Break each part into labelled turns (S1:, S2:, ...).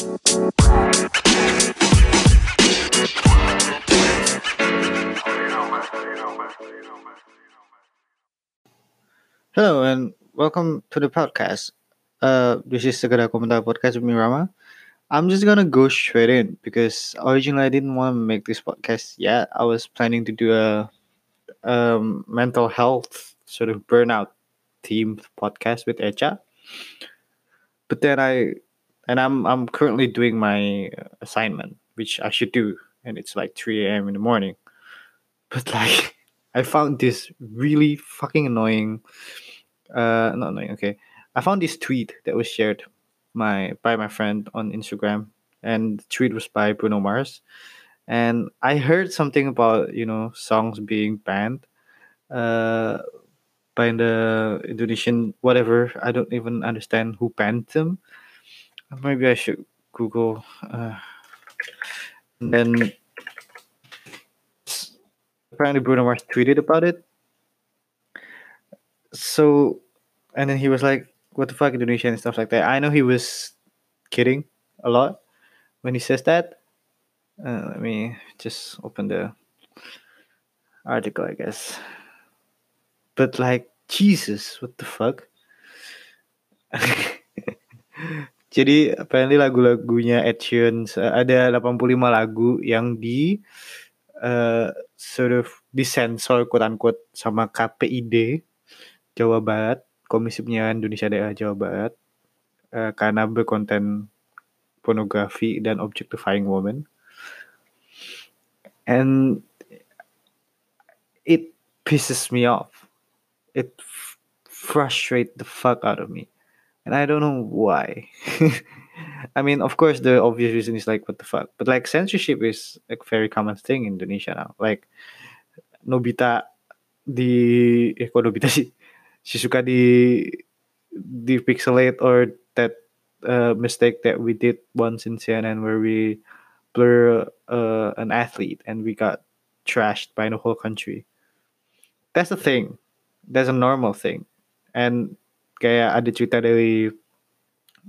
S1: Hello and welcome to the podcast. Uh, this is Segera Komentar Podcast with me, Rama. I'm just gonna go straight in because originally I didn't want to make this podcast yet. I was planning to do a um, mental health sort of burnout themed podcast with Echa, but then I and I'm I'm currently doing my assignment, which I should do, and it's like 3 a.m. in the morning. But like, I found this really fucking annoying. Uh, not annoying. Okay, I found this tweet that was shared my by my friend on Instagram, and the tweet was by Bruno Mars, and I heard something about you know songs being banned, uh, by the Indonesian whatever. I don't even understand who banned them. Maybe I should Google. Uh, and then apparently Bruno Mars tweeted about it. So, and then he was like, "What the fuck, Indonesia?" and stuff like that. I know he was kidding a lot when he says that. Uh, let me just open the article, I guess. But like, Jesus, what the fuck? Jadi apparently lagu-lagunya Ed Sheeran uh, ada 85 lagu yang di uh, sort of disensor quote unquote sama KPID Jawa Barat, Komisi Penyiaran Indonesia Daerah Jawa Barat uh, karena berkonten pornografi dan objectifying women. And it pisses me off. It f- frustrates the fuck out of me. And I don't know why. I mean, of course, the obvious reason is like, what the fuck? But like, censorship is a very common thing in Indonesia now. Like, Nobita di eh kok Nobita sih si suka di di pixelate or that uh, mistake that we did once in CNN where we blur uh, an athlete and we got trashed by the whole country. That's a thing. That's a normal thing. And kayak ada cerita dari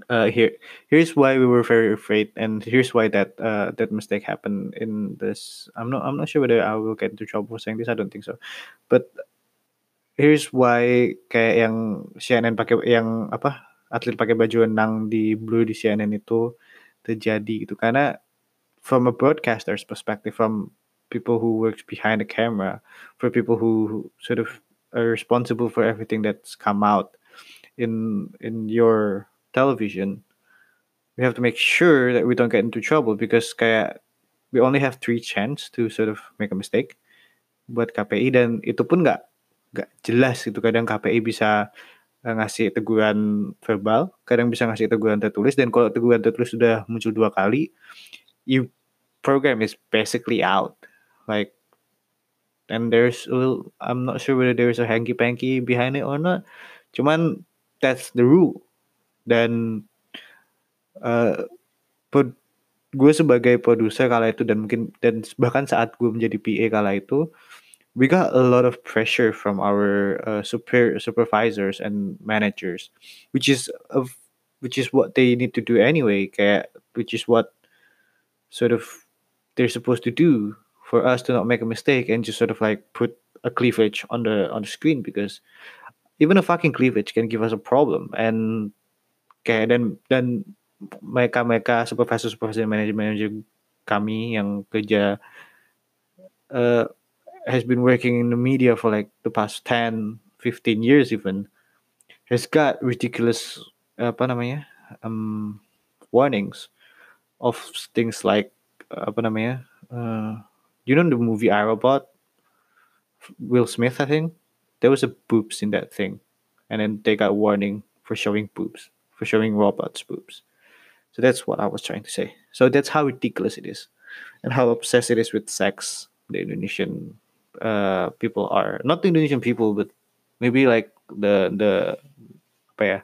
S1: uh, here here's why we were very afraid and here's why that uh, that mistake happened in this. I'm not I'm not sure whether I will get into trouble saying this I don't think so. But here's why kayak yang CNN pakai yang apa atlet pakai baju renang di blue di CNN itu terjadi gitu. Karena from a broadcaster's perspective from people who works behind the camera for people who sort of are responsible for everything that's come out in in your television we have to make sure that we don't get into trouble because kayak we only have three chance to sort of make a mistake buat KPI dan itu pun nggak nggak jelas itu kadang KPI bisa uh, ngasih teguran verbal kadang bisa ngasih teguran tertulis dan kalau teguran tertulis sudah muncul dua kali you program is basically out. Like and there's a little, I'm not sure whether there's a hanky panky behind it or not. Cuman that's the rule. Dan uh, pod- gue sebagai produser kala itu dan mungkin dan bahkan saat gue menjadi PA kala itu we got a lot of pressure from our uh, super supervisors and managers which is of which is what they need to do anyway kayak which is what sort of they're supposed to do for us to not make a mistake and just sort of like put a cleavage on the on the screen because even a fucking cleavage can give us a problem. And kayak dan dan mereka mereka supervisor supervisor manager manager kami yang kerja uh, has been working in the media for like the past 10 15 years even has got ridiculous apa namanya um, warnings of things like apa namanya uh, you know the movie iRobot Will Smith I think there was a boobs in that thing. And then they got warning for showing boobs for showing robots boobs. So that's what I was trying to say. So that's how ridiculous it is and how obsessed it is with sex the Indonesian uh, people are. Not the Indonesian people but maybe like the the apa ya?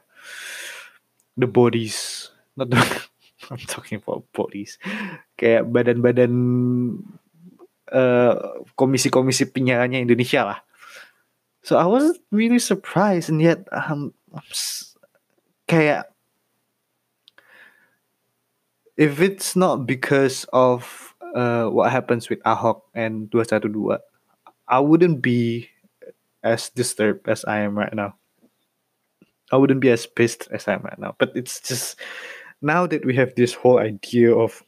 S1: The bodies. Not the I'm talking about bodies. Kayak badan-badan eh, komisi-komisi penyiarannya Indonesia lah so I wasn't really surprised and yet um, I'm kayak if it's not because of uh, what happens with Ahok and 212, I wouldn't be as disturbed as I am right now. I wouldn't be as pissed as I am right now. But it's just now that we have this whole idea of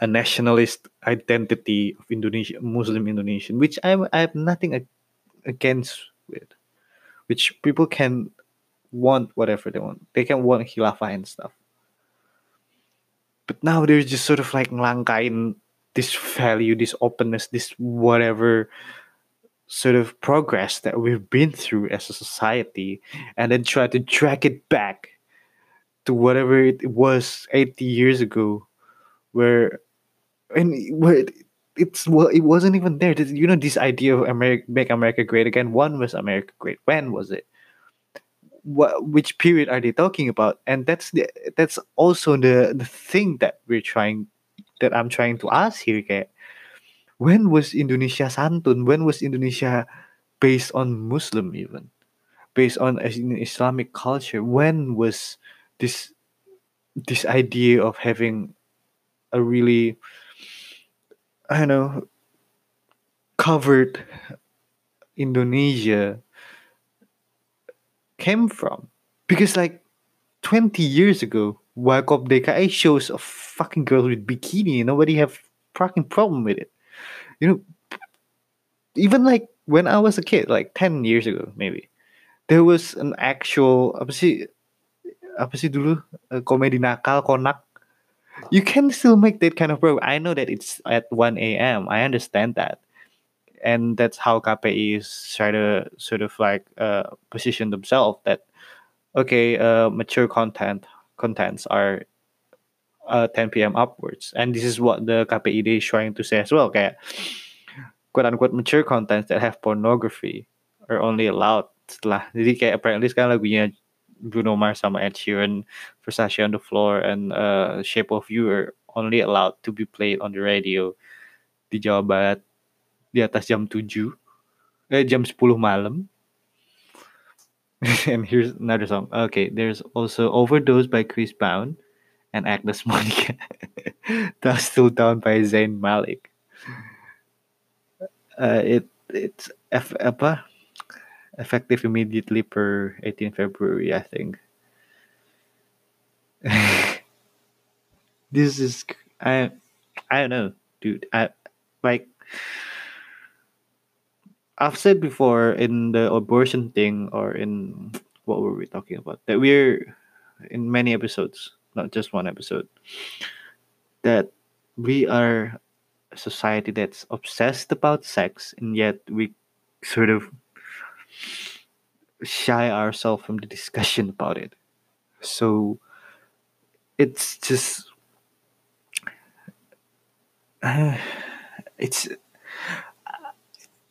S1: a nationalist identity of Indonesia, Muslim Indonesian, which I I have nothing against it, which people can want whatever they want. They can want khilafah and stuff. But now they're just sort of like ngelangkain this value, this openness, this whatever sort of progress that we've been through as a society and then try to drag it back to whatever it was 80 years ago where and where it's well it wasn't even there. You know this idea of america make america great again? When was america great. When was it? What which period are they talking about? And that's the that's also the the thing that we're trying that i'm trying to ask here kayak when was indonesia santun? When was indonesia based on muslim even? Based on islamic culture? When was this this idea of having a really I know covered Indonesia came from. Because like 20 years ago Warkop DKI shows a fucking girl with bikini and nobody have fucking problem with it. You know even like when I was a kid like 10 years ago maybe there was an actual apa sih apa sih dulu? Eh, komedi nakal konak you can still make that kind of program. I know that it's at 1 a.m. I understand that. And that's how KPI is trying to sort of like uh, position themselves that, okay, uh, mature content contents are uh, 10 p.m. upwards. And this is what the KPI is trying to say as well. Kayak, quote unquote mature contents that have pornography are only allowed setelah. Jadi kayak apparently sekarang lagunya Bruno Mars sama Ed Sheeran, Versace on the Floor, and uh, Shape of You are only allowed to be played on the radio di Jawa Barat di atas jam 7 eh jam 10 malam. and here's another song. Okay, there's also Overdose by Chris Brown and Agnes Monica. Dusk Till Dawn by Zayn Malik. Uh, it it's F, apa effective immediately per 18 February, I think. this is I I don't know, dude. I like I've said before in the abortion thing or in what were we talking about that we're in many episodes, not just one episode, that we are a society that's obsessed about sex and yet we sort of shy ourselves from the discussion about it. So it's just it's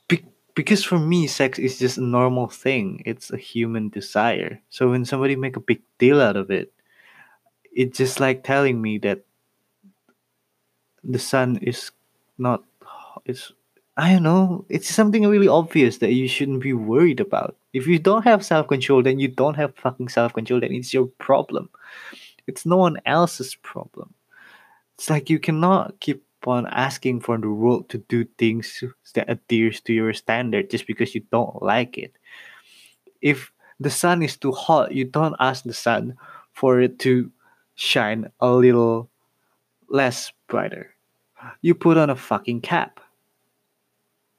S1: be- because for me sex is just a normal thing it's a human desire so when somebody make a big deal out of it it's just like telling me that the sun is not it's i don't know it's something really obvious that you shouldn't be worried about if you don't have self-control then you don't have fucking self-control then it's your problem it's no one else's problem it's like you cannot keep on asking for the world to do things that adheres to your standard just because you don't like it. If the sun is too hot, you don't ask the sun for it to shine a little less brighter. You put on a fucking cap.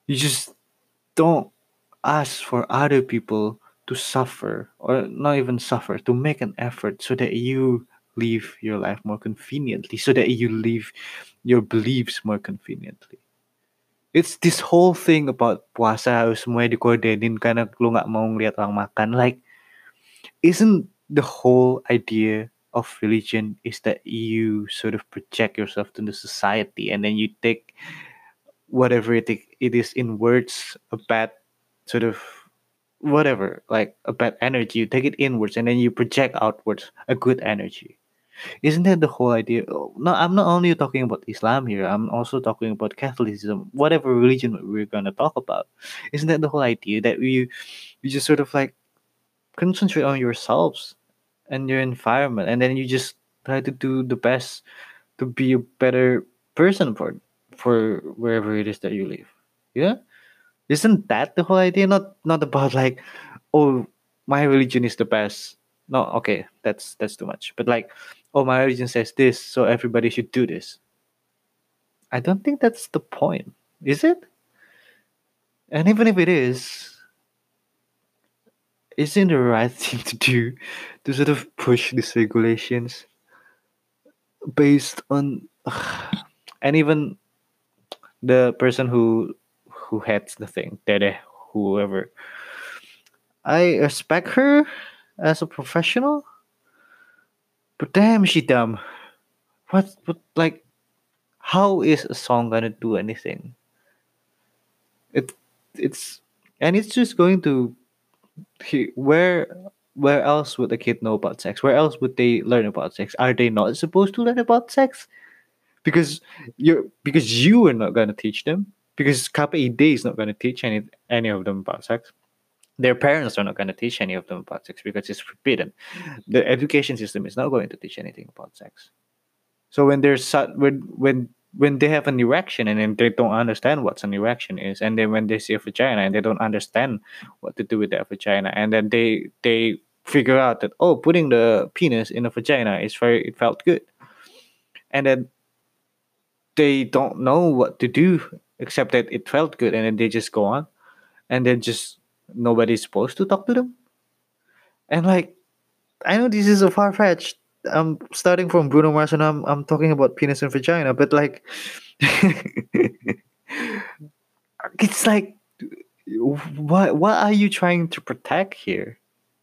S1: You just don't ask for other people to suffer or not even suffer to make an effort so that you live your life more conveniently so that you live your beliefs more conveniently. It's this whole thing about puasa harus dikodenin karena lu nggak mau ngeliat orang makan. Like isn't the whole idea of religion is that you sort of project yourself to the society and then you take whatever it, it is in words a bad sort of whatever like a bad energy you take it inwards and then you project outwards a good energy. Isn't that the whole idea? Oh, no i'm not only talking about islam here i'm also talking about catholicism whatever religion we're going to talk about. Isn't that the whole idea that we you just sort of like concentrate on yourselves and your environment and then you just try to do the best to be a better person for for wherever it is that you live. Yeah, isn't that the whole idea? Not not about like, oh, my religion is the best. No, okay, that's that's too much. But like, oh, my religion says this, so everybody should do this. I don't think that's the point, is it? And even if it is, isn't the right thing to do to sort of push these regulations based on and even the person who who heads the thing, Dede, whoever. I respect her as a professional, but damn, she dumb. What, what, like, how is a song gonna do anything? It, it's, and it's just going to, he, where, where else would a kid know about sex? Where else would they learn about sex? Are they not supposed to learn about sex? Because you're, because you are not gonna teach them. Because KPID is not gonna teach any any of them about sex their parents are not going to teach any of them about sex because it's forbidden. The education system is not going to teach anything about sex. So when there's su- when when when they have an erection and then they don't understand what an erection is, and then when they see a vagina and they don't understand what to do with that vagina, and then they they figure out that oh, putting the penis in a vagina is very it felt good, and then they don't know what to do except that it felt good, and then they just go on, and then just nobody's supposed to talk to them. And like, I know this is a far fetched. I'm um, starting from Bruno Mars and I'm I'm talking about penis and vagina, but like, it's like, what what are you trying to protect here?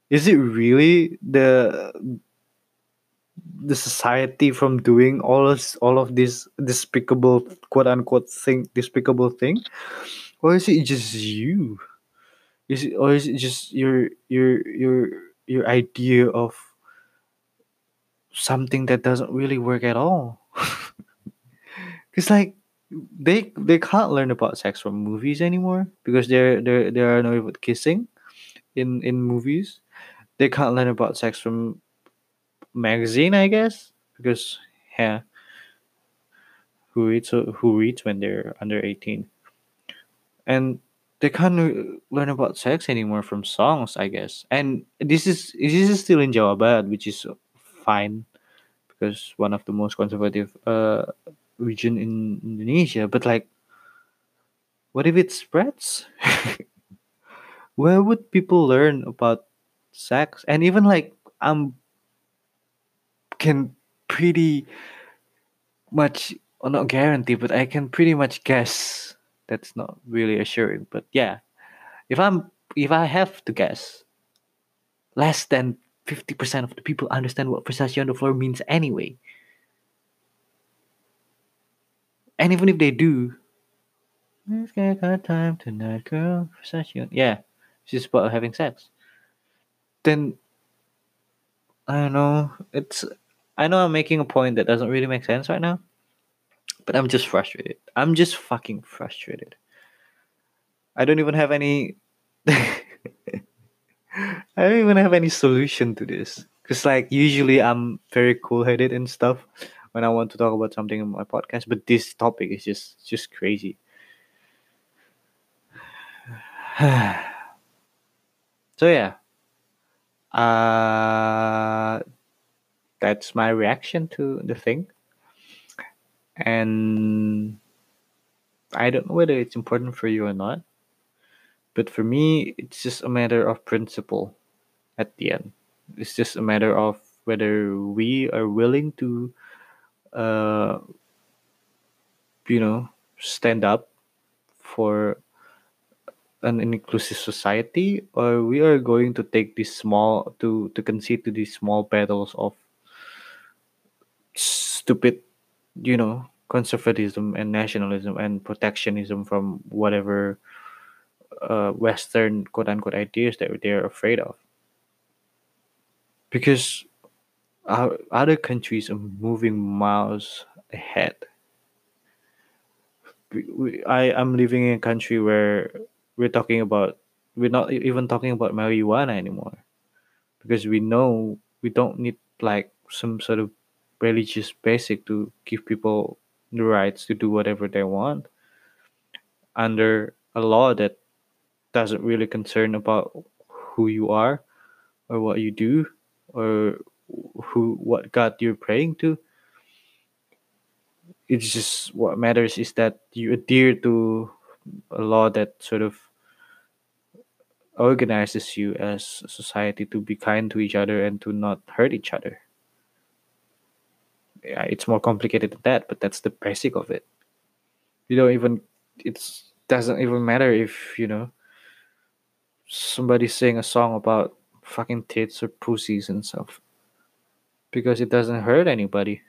S1: Is it really the the society from doing all all of this despicable quote unquote thing despicable thing, or is it just you? Is it, or is it just your your your your idea of something that doesn't really work at all? Because like they they can't learn about sex from movies anymore because there there there are no kissing in in movies. They can't learn about sex from magazine, I guess, because yeah, who reads who reads when they're under eighteen, and they can't learn about sex anymore from songs, I guess. And this is this is still in Barat, which is fine because one of the most conservative uh, region in Indonesia. But like, what if it spreads? Where would people learn about sex? And even like, I'm can pretty much, well, not guarantee, but I can pretty much guess that's not really assuring. But yeah, if I'm if I have to guess, less than fifty percent of the people understand what Versace on the floor means anyway. And even if they do, let's get time tonight, girl. Yeah, just about having sex. Then I don't know. It's I know I'm making a point that doesn't really make sense right now. But I'm just frustrated. I'm just fucking frustrated. I don't even have any. I don't even have any solution to this. Because, like, usually I'm very cool headed and stuff when I want to talk about something in my podcast, but this topic is just just crazy. so yeah, uh, that's my reaction to the thing and I don't know whether it's important for you or not, but for me, it's just a matter of principle at the end. It's just a matter of whether we are willing to, uh, you know, stand up for an inclusive society, or we are going to take these small to to concede to these small battles of stupid you know conservatism and nationalism and protectionism from whatever uh, Western quote unquote ideas that they're afraid of. Because our other countries are moving miles ahead. We, we, I am living in a country where we're talking about we're not even talking about marijuana anymore because we know we don't need like some sort of religious basic to give people the rights to do whatever they want under a law that doesn't really concern about who you are or what you do or who what god you're praying to. It's just what matters is that you adhere to a law that sort of organizes you as a society to be kind to each other and to not hurt each other yeah, it's more complicated than that, but that's the basic of it. You don't even it doesn't even matter if you know somebody sing a song about fucking tits or pussies and stuff because it doesn't hurt anybody.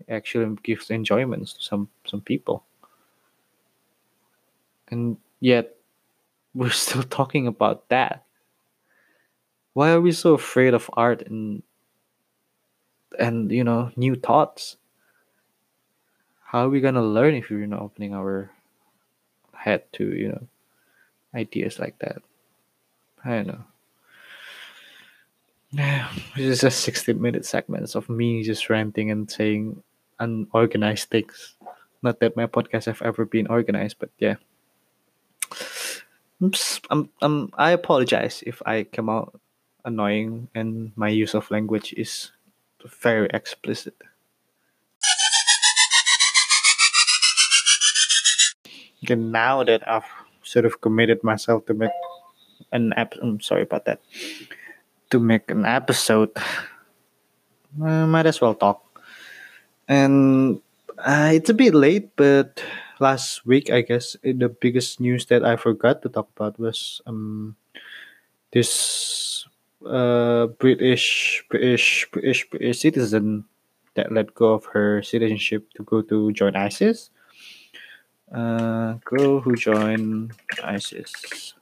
S1: It actually gives enjoyment to some some people, and yet we're still talking about that. Why are we so afraid of art and and you know new thoughts. How are we gonna learn if we're not opening our head to you know ideas like that? I don't know. This is just 16 minute segments of me just ranting and saying unorganized things. Not that my podcast have ever been organized but yeah. I'm, I'm, I apologize if I come out annoying and my use of language is very explicit. Okay, now that I've sort of committed myself to make an app, I'm sorry about that, to make an episode, I might as well talk. And uh, it's a bit late, but last week, I guess, the biggest news that I forgot to talk about was um this uh, British British British British citizen that let go of her citizenship to go to join ISIS. Uh, girl who joined ISIS.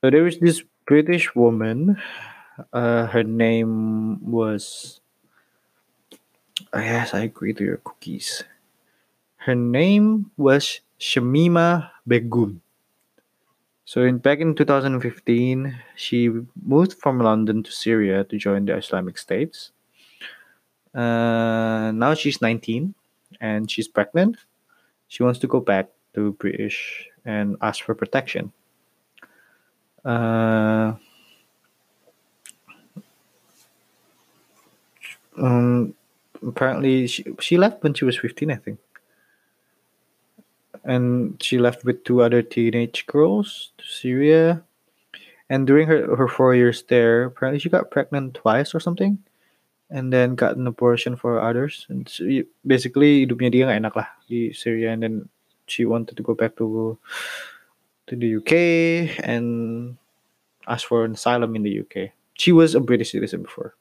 S1: So there was this British woman. Uh, her name was. Yes, I agree to your cookies. Her name was Shamima Begum. So in back in 2015, she moved from London to Syria to join the Islamic States. Uh, now she's 19 and she's pregnant. She wants to go back to British and ask for protection. Uh, um, apparently, she, she left when she was 15, I think and she left with two other teenage girls to Syria. And during her, her four years there, apparently she got pregnant twice or something, and then got an abortion for others. And so, basically hidupnya dia enak lah di Syria, and then she wanted to go back to to the UK and ask for an asylum in the UK. She was a British citizen before,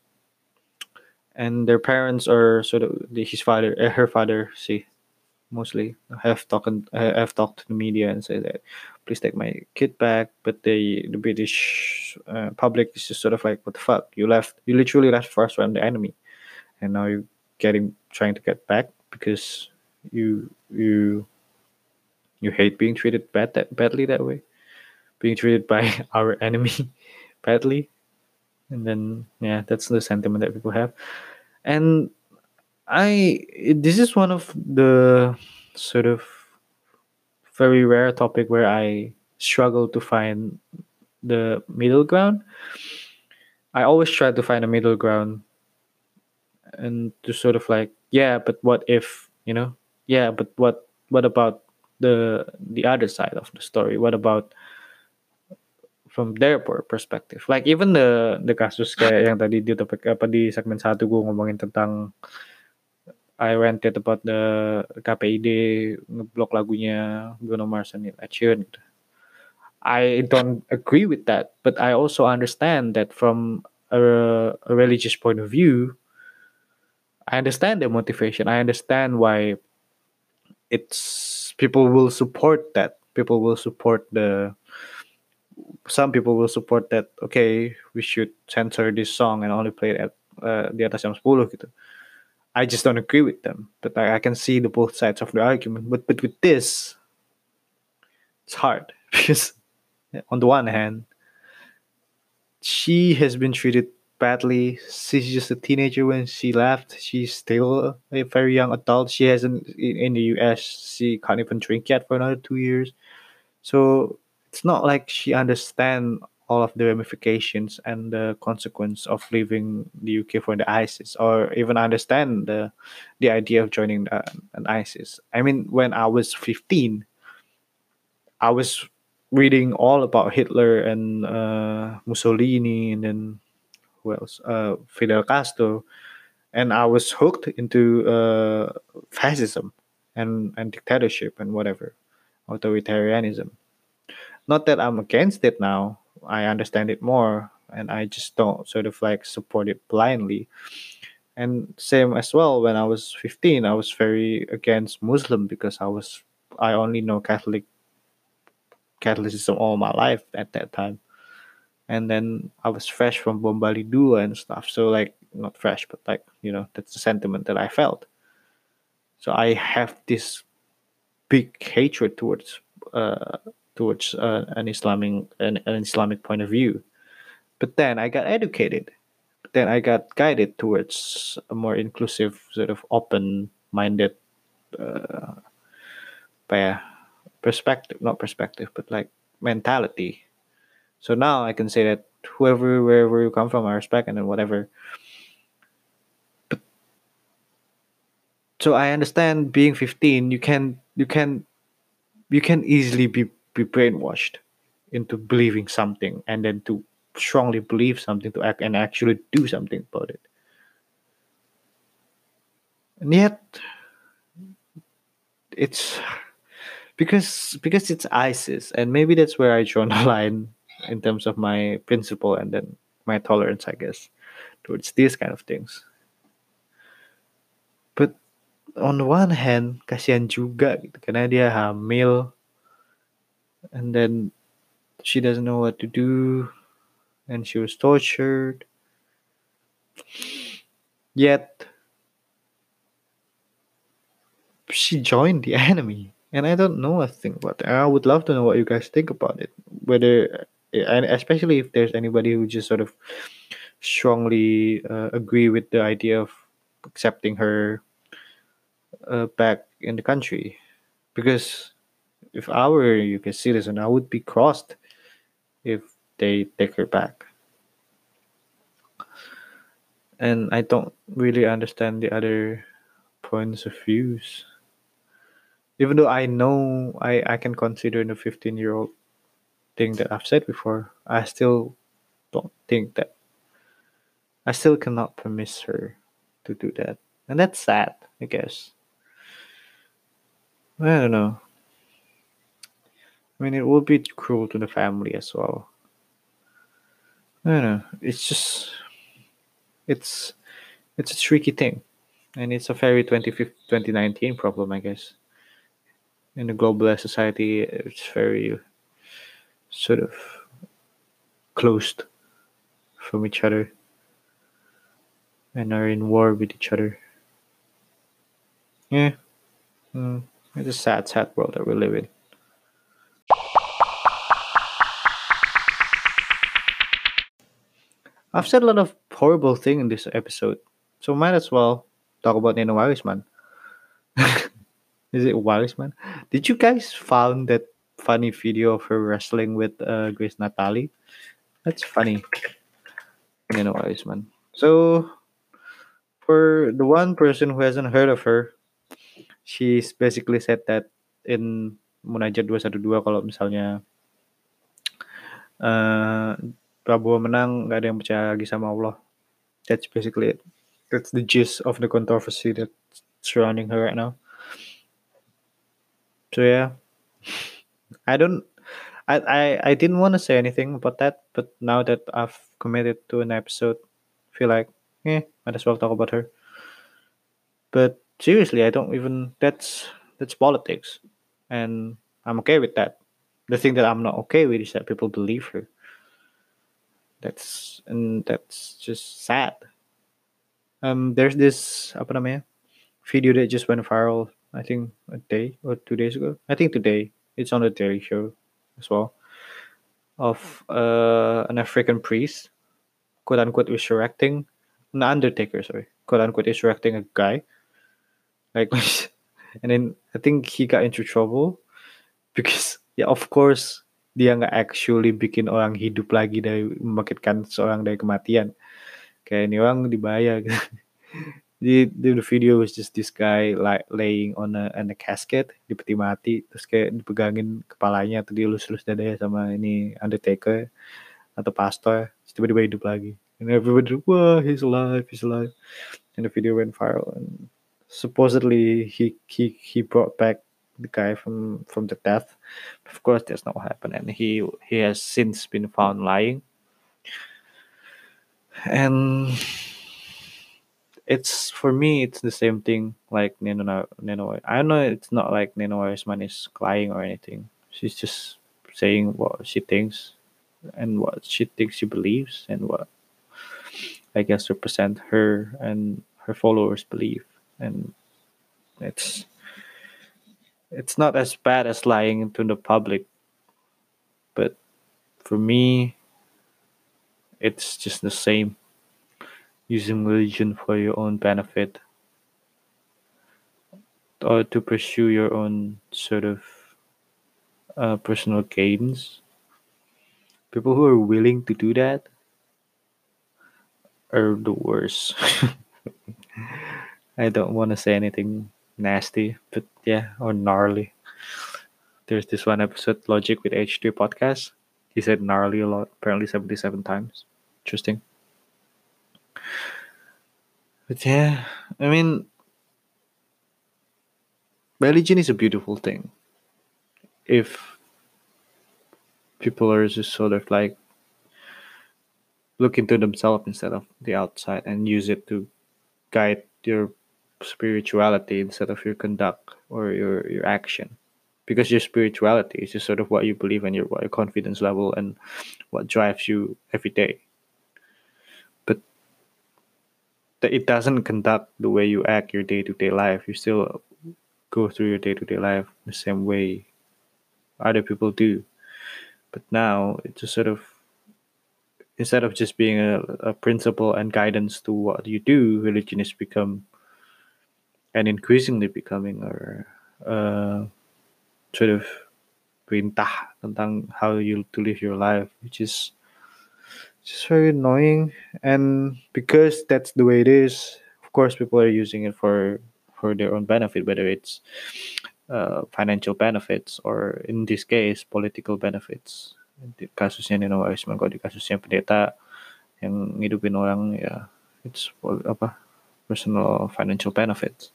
S1: and their parents are sort of his father, uh, her father. See, mostly. Have talked have talked to the media and said that please take my kid back but the the british uh, public is just sort of like what the fuck? You left you literally left first from the enemy and now you're getting trying to get back because you you you hate being treated bad that badly that way being treated by our enemy badly. And then yeah that's the sentiment that people have. And I this is one of the sort of very rare topic where I struggle to find the middle ground. I always try to find a middle ground and to sort of like, yeah, but what if, you know? Yeah, but what what about the the other side of the story? What about from their perspective? Like even the the kasus kayak yang tadi di topik apa di segmen satu gue ngomongin tentang I ranted about the KPID ngeblok lagunya Bruno Mars and Sheeran gitu. I don't agree with that, but I also understand that from a, a religious point of view, I understand their motivation. I understand why it's people will support that. People will support the some people will support that okay we should censor this song and only play it at uh, di atas jam 10 gitu I just don't agree with them. But I, I can see the both sides of the argument. But but with this, it's hard because on the one hand, she has been treated badly. She's just a teenager when she left. She's still a very young adult. She hasn't in the US. She can't even drink yet for another two years. So it's not like she understands all of the ramifications and the consequence of leaving the UK for the ISIS, or even understand the the idea of joining the, an ISIS. I mean, when I was fifteen, I was reading all about Hitler and uh, Mussolini, and then who else? Uh, Fidel Castro, and I was hooked into uh, fascism and and dictatorship and whatever, authoritarianism. Not that I'm against it now. I understand it more, and I just don't sort of like support it blindly. And same as well when I was 15, I was very against Muslim because I was I only know Catholic Catholicism all my life at that time. And then I was fresh from Bom Bali Dua and stuff. So like not fresh, but like, you know, that's the sentiment that I felt. So I have this big hatred towards uh, towards uh, an Islamic an, an Islamic point of view. But then I got educated. Then I got guided towards a more inclusive, sort of open-minded uh, perspective, not perspective, but like mentality. So now I can say that whoever, wherever you come from, I respect and then whatever. But so I understand being 15, you can you can you can easily be, be brainwashed into believing something and then to strongly believe something to act and actually do something about it. And yet it's because because it's ISIS, and maybe that's where I draw the line in terms of my principle and then my tolerance, I guess, towards these kind of things. But on one hand, kasihan juga gitu, karena dia hamil, and then she doesn't know what to do, and she was tortured. Yet she joined the enemy and I don't know a thing about it. I would love to know what you guys think about it. Whether, and especially if there's anybody who just sort of strongly uh, agree with the idea of accepting her uh, back in the country, because if I were a UK citizen, I would be crossed if they take her back. And I don't really understand the other points of views even though I know I, I can consider the 15 year old thing that I've said before, I still don't think that I still cannot permit her to do that. And that's sad, I guess. I don't know. I mean, it would be cruel to the family as well. I don't know. It's just, it's, it's a tricky thing, and it's a very 2019 problem, I guess in a globalized society, it's very sort of closed from each other and are in war with each other. Yeah, mm, it's a sad, sad world that we live in. I've said a lot of horrible thing in this episode, so might as well talk about Neno Warisman. Is it Warisman? Did you guys found that funny video of her wrestling with uh, Grace Natalie? That's funny. Know, Warisman. So, for the one person who hasn't heard of her, she's basically said that in Munajat 212 kalau misalnya uh, Prabowo menang gak ada yang percaya lagi sama Allah. That's basically it. That's the gist of the controversy that's surrounding her right now. So yeah, I don't. I, I, I didn't want to say anything about that, but now that I've committed to an episode, I feel like, yeah, might as well talk about her. But seriously, I don't even. That's that's politics, and I'm okay with that. The thing that I'm not okay with is that people believe her. That's and that's just sad. Um, there's this apa namanya video that just went viral I think a day or two days ago. I think today it's on the Daily Show as well of uh, an African priest quote unquote resurrecting an undertaker sorry quote unquote resurrecting a guy like and then I think he got into trouble because yeah of course dia nggak actually bikin orang hidup lagi dari membangkitkan seorang dari kematian. Kayak ini orang dibayar. Gitu. di the video was just this guy like laying on a, on a casket di peti mati terus kayak dipegangin kepalanya atau dielus-elus dadanya sama ini undertaker atau pastor tiba-tiba hidup lagi. And everybody wah he's alive he's alive. And the video went viral and supposedly he he he brought back the guy from from the death. Of course that's not what happened. And he he has since been found lying. And it's for me it's the same thing like Neno Neno I don't know it's not like Neno Arisman is crying or anything. She's just saying what she thinks and what she thinks she believes and what I guess represent her and her followers believe and it's it's not as bad as lying to the public but for me it's just the same using religion for your own benefit or to pursue your own sort of uh, personal gains. People who are willing to do that are the worst. I don't want to say anything nasty, but yeah, or gnarly. There's this one episode, Logic with H3 podcast. He said gnarly a lot, apparently 77 times. Interesting. But yeah, I mean, religion is a beautiful thing. If people are just sort of like look into themselves instead of the outside and use it to guide your spirituality instead of your conduct or your, your action. Because your spirituality is just sort of what you believe and your, your confidence level and what drives you every day. But that it doesn't conduct the way you act your day to day life. You still go through your day to day life the same way other people do. But now it's just sort of instead of just being a, a principle and guidance to what you do, religion has become and increasingly becoming a, a sort of perintah tentang how you to live your life, which is just very annoying. And because that's the way it is of course people are using it for for their own benefit whether it's uh, financial benefits or in this case political benefits. Kasusnya Neno Warisman kalau di kasusnya pendeta yang ngidupin orang ya it's apa personal financial benefits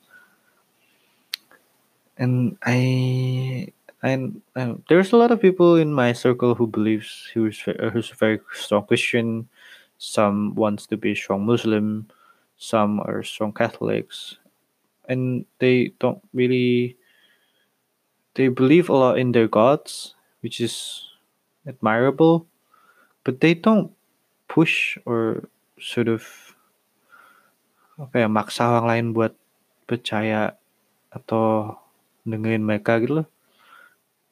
S1: and I and um, there's a lot of people in my circle who believes who's uh, who's a very strong Christian. Some wants to be a strong Muslim. Some are strong Catholics, and they don't really. They believe a lot in their gods, which is admirable, but they don't push or sort of ya maksa orang lain buat percaya atau dengerin mereka gitu loh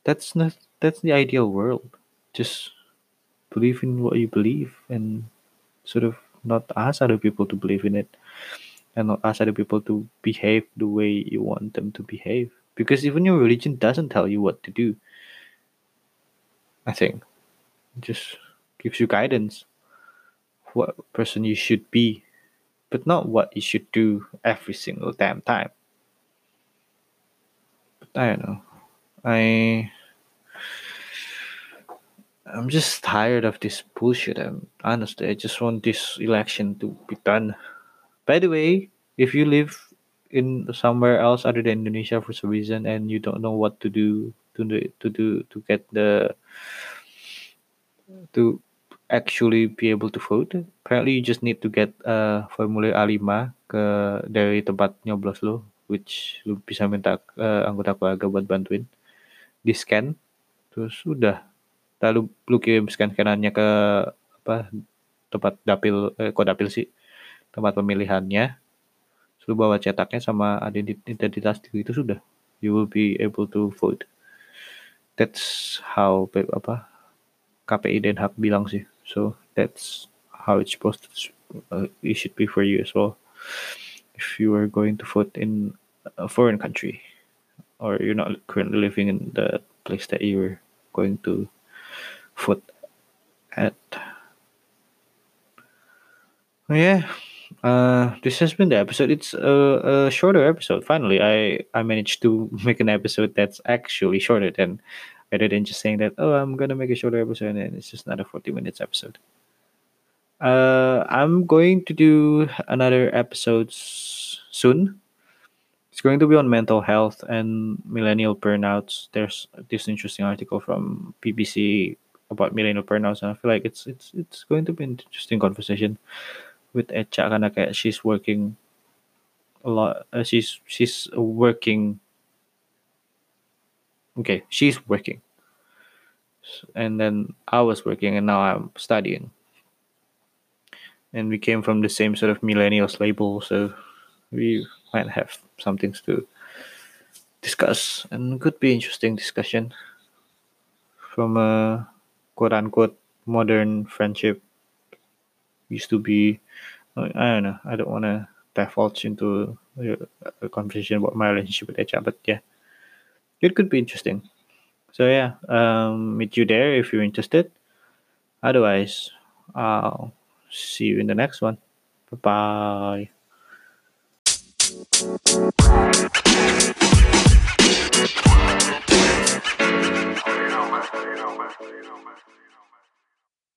S1: that's not that's the ideal world. Just believe in what you believe and sort of not ask other people to believe in it and not ask other people to behave the way you want them to behave. Because even your religion doesn't tell you what to do. I think. It just gives you guidance what person you should be, but not what you should do every single damn time. I don't know. I I'm just tired of this bullshit and honestly I just want this election to be done. By the way, if you live in somewhere else other than Indonesia for some reason and you don't know what to do to do to do to get the to actually be able to vote, apparently you just need to get a formulir A5 ke dari tempat nyoblos lo which lu bisa minta uh, anggota keluarga buat bantuin di scan terus udah. Lalu lu kirim scan scanannya ke apa tempat dapil eh, kok dapil sih tempat pemilihannya. Lu bawa cetaknya sama identitas itu sudah. You will be able to vote. That's how apa KPI Den Haag bilang sih. So that's how it's supposed to uh, it should be for you as well. If you are going to foot in a foreign country, or you're not currently living in the place that you're going to foot at. Yeah, uh, this has been the episode. It's a, a shorter episode. Finally, I I managed to make an episode that's actually shorter than rather than just saying that oh I'm gonna make a shorter episode and it's just not a forty minutes episode. Uh, I'm going to do another episode soon. It's going to be on mental health and millennial burnouts. There's this interesting article from BBC about millennial burnouts, and I feel like it's it's it's going to be an interesting conversation with Echa karena she's working a lot. Uh, she's she's working. Okay, she's working, and then I was working, and now I'm studying. And we came from the same sort of millennials label, so we might have some things to discuss, and could be interesting discussion from a quote unquote modern friendship used to be I don't know. I don't want to divulge into a conversation about my relationship with Echa, but yeah, it could be interesting. So yeah, um, meet you there if you're interested. Otherwise, I'll see you in the next one. Bye bye.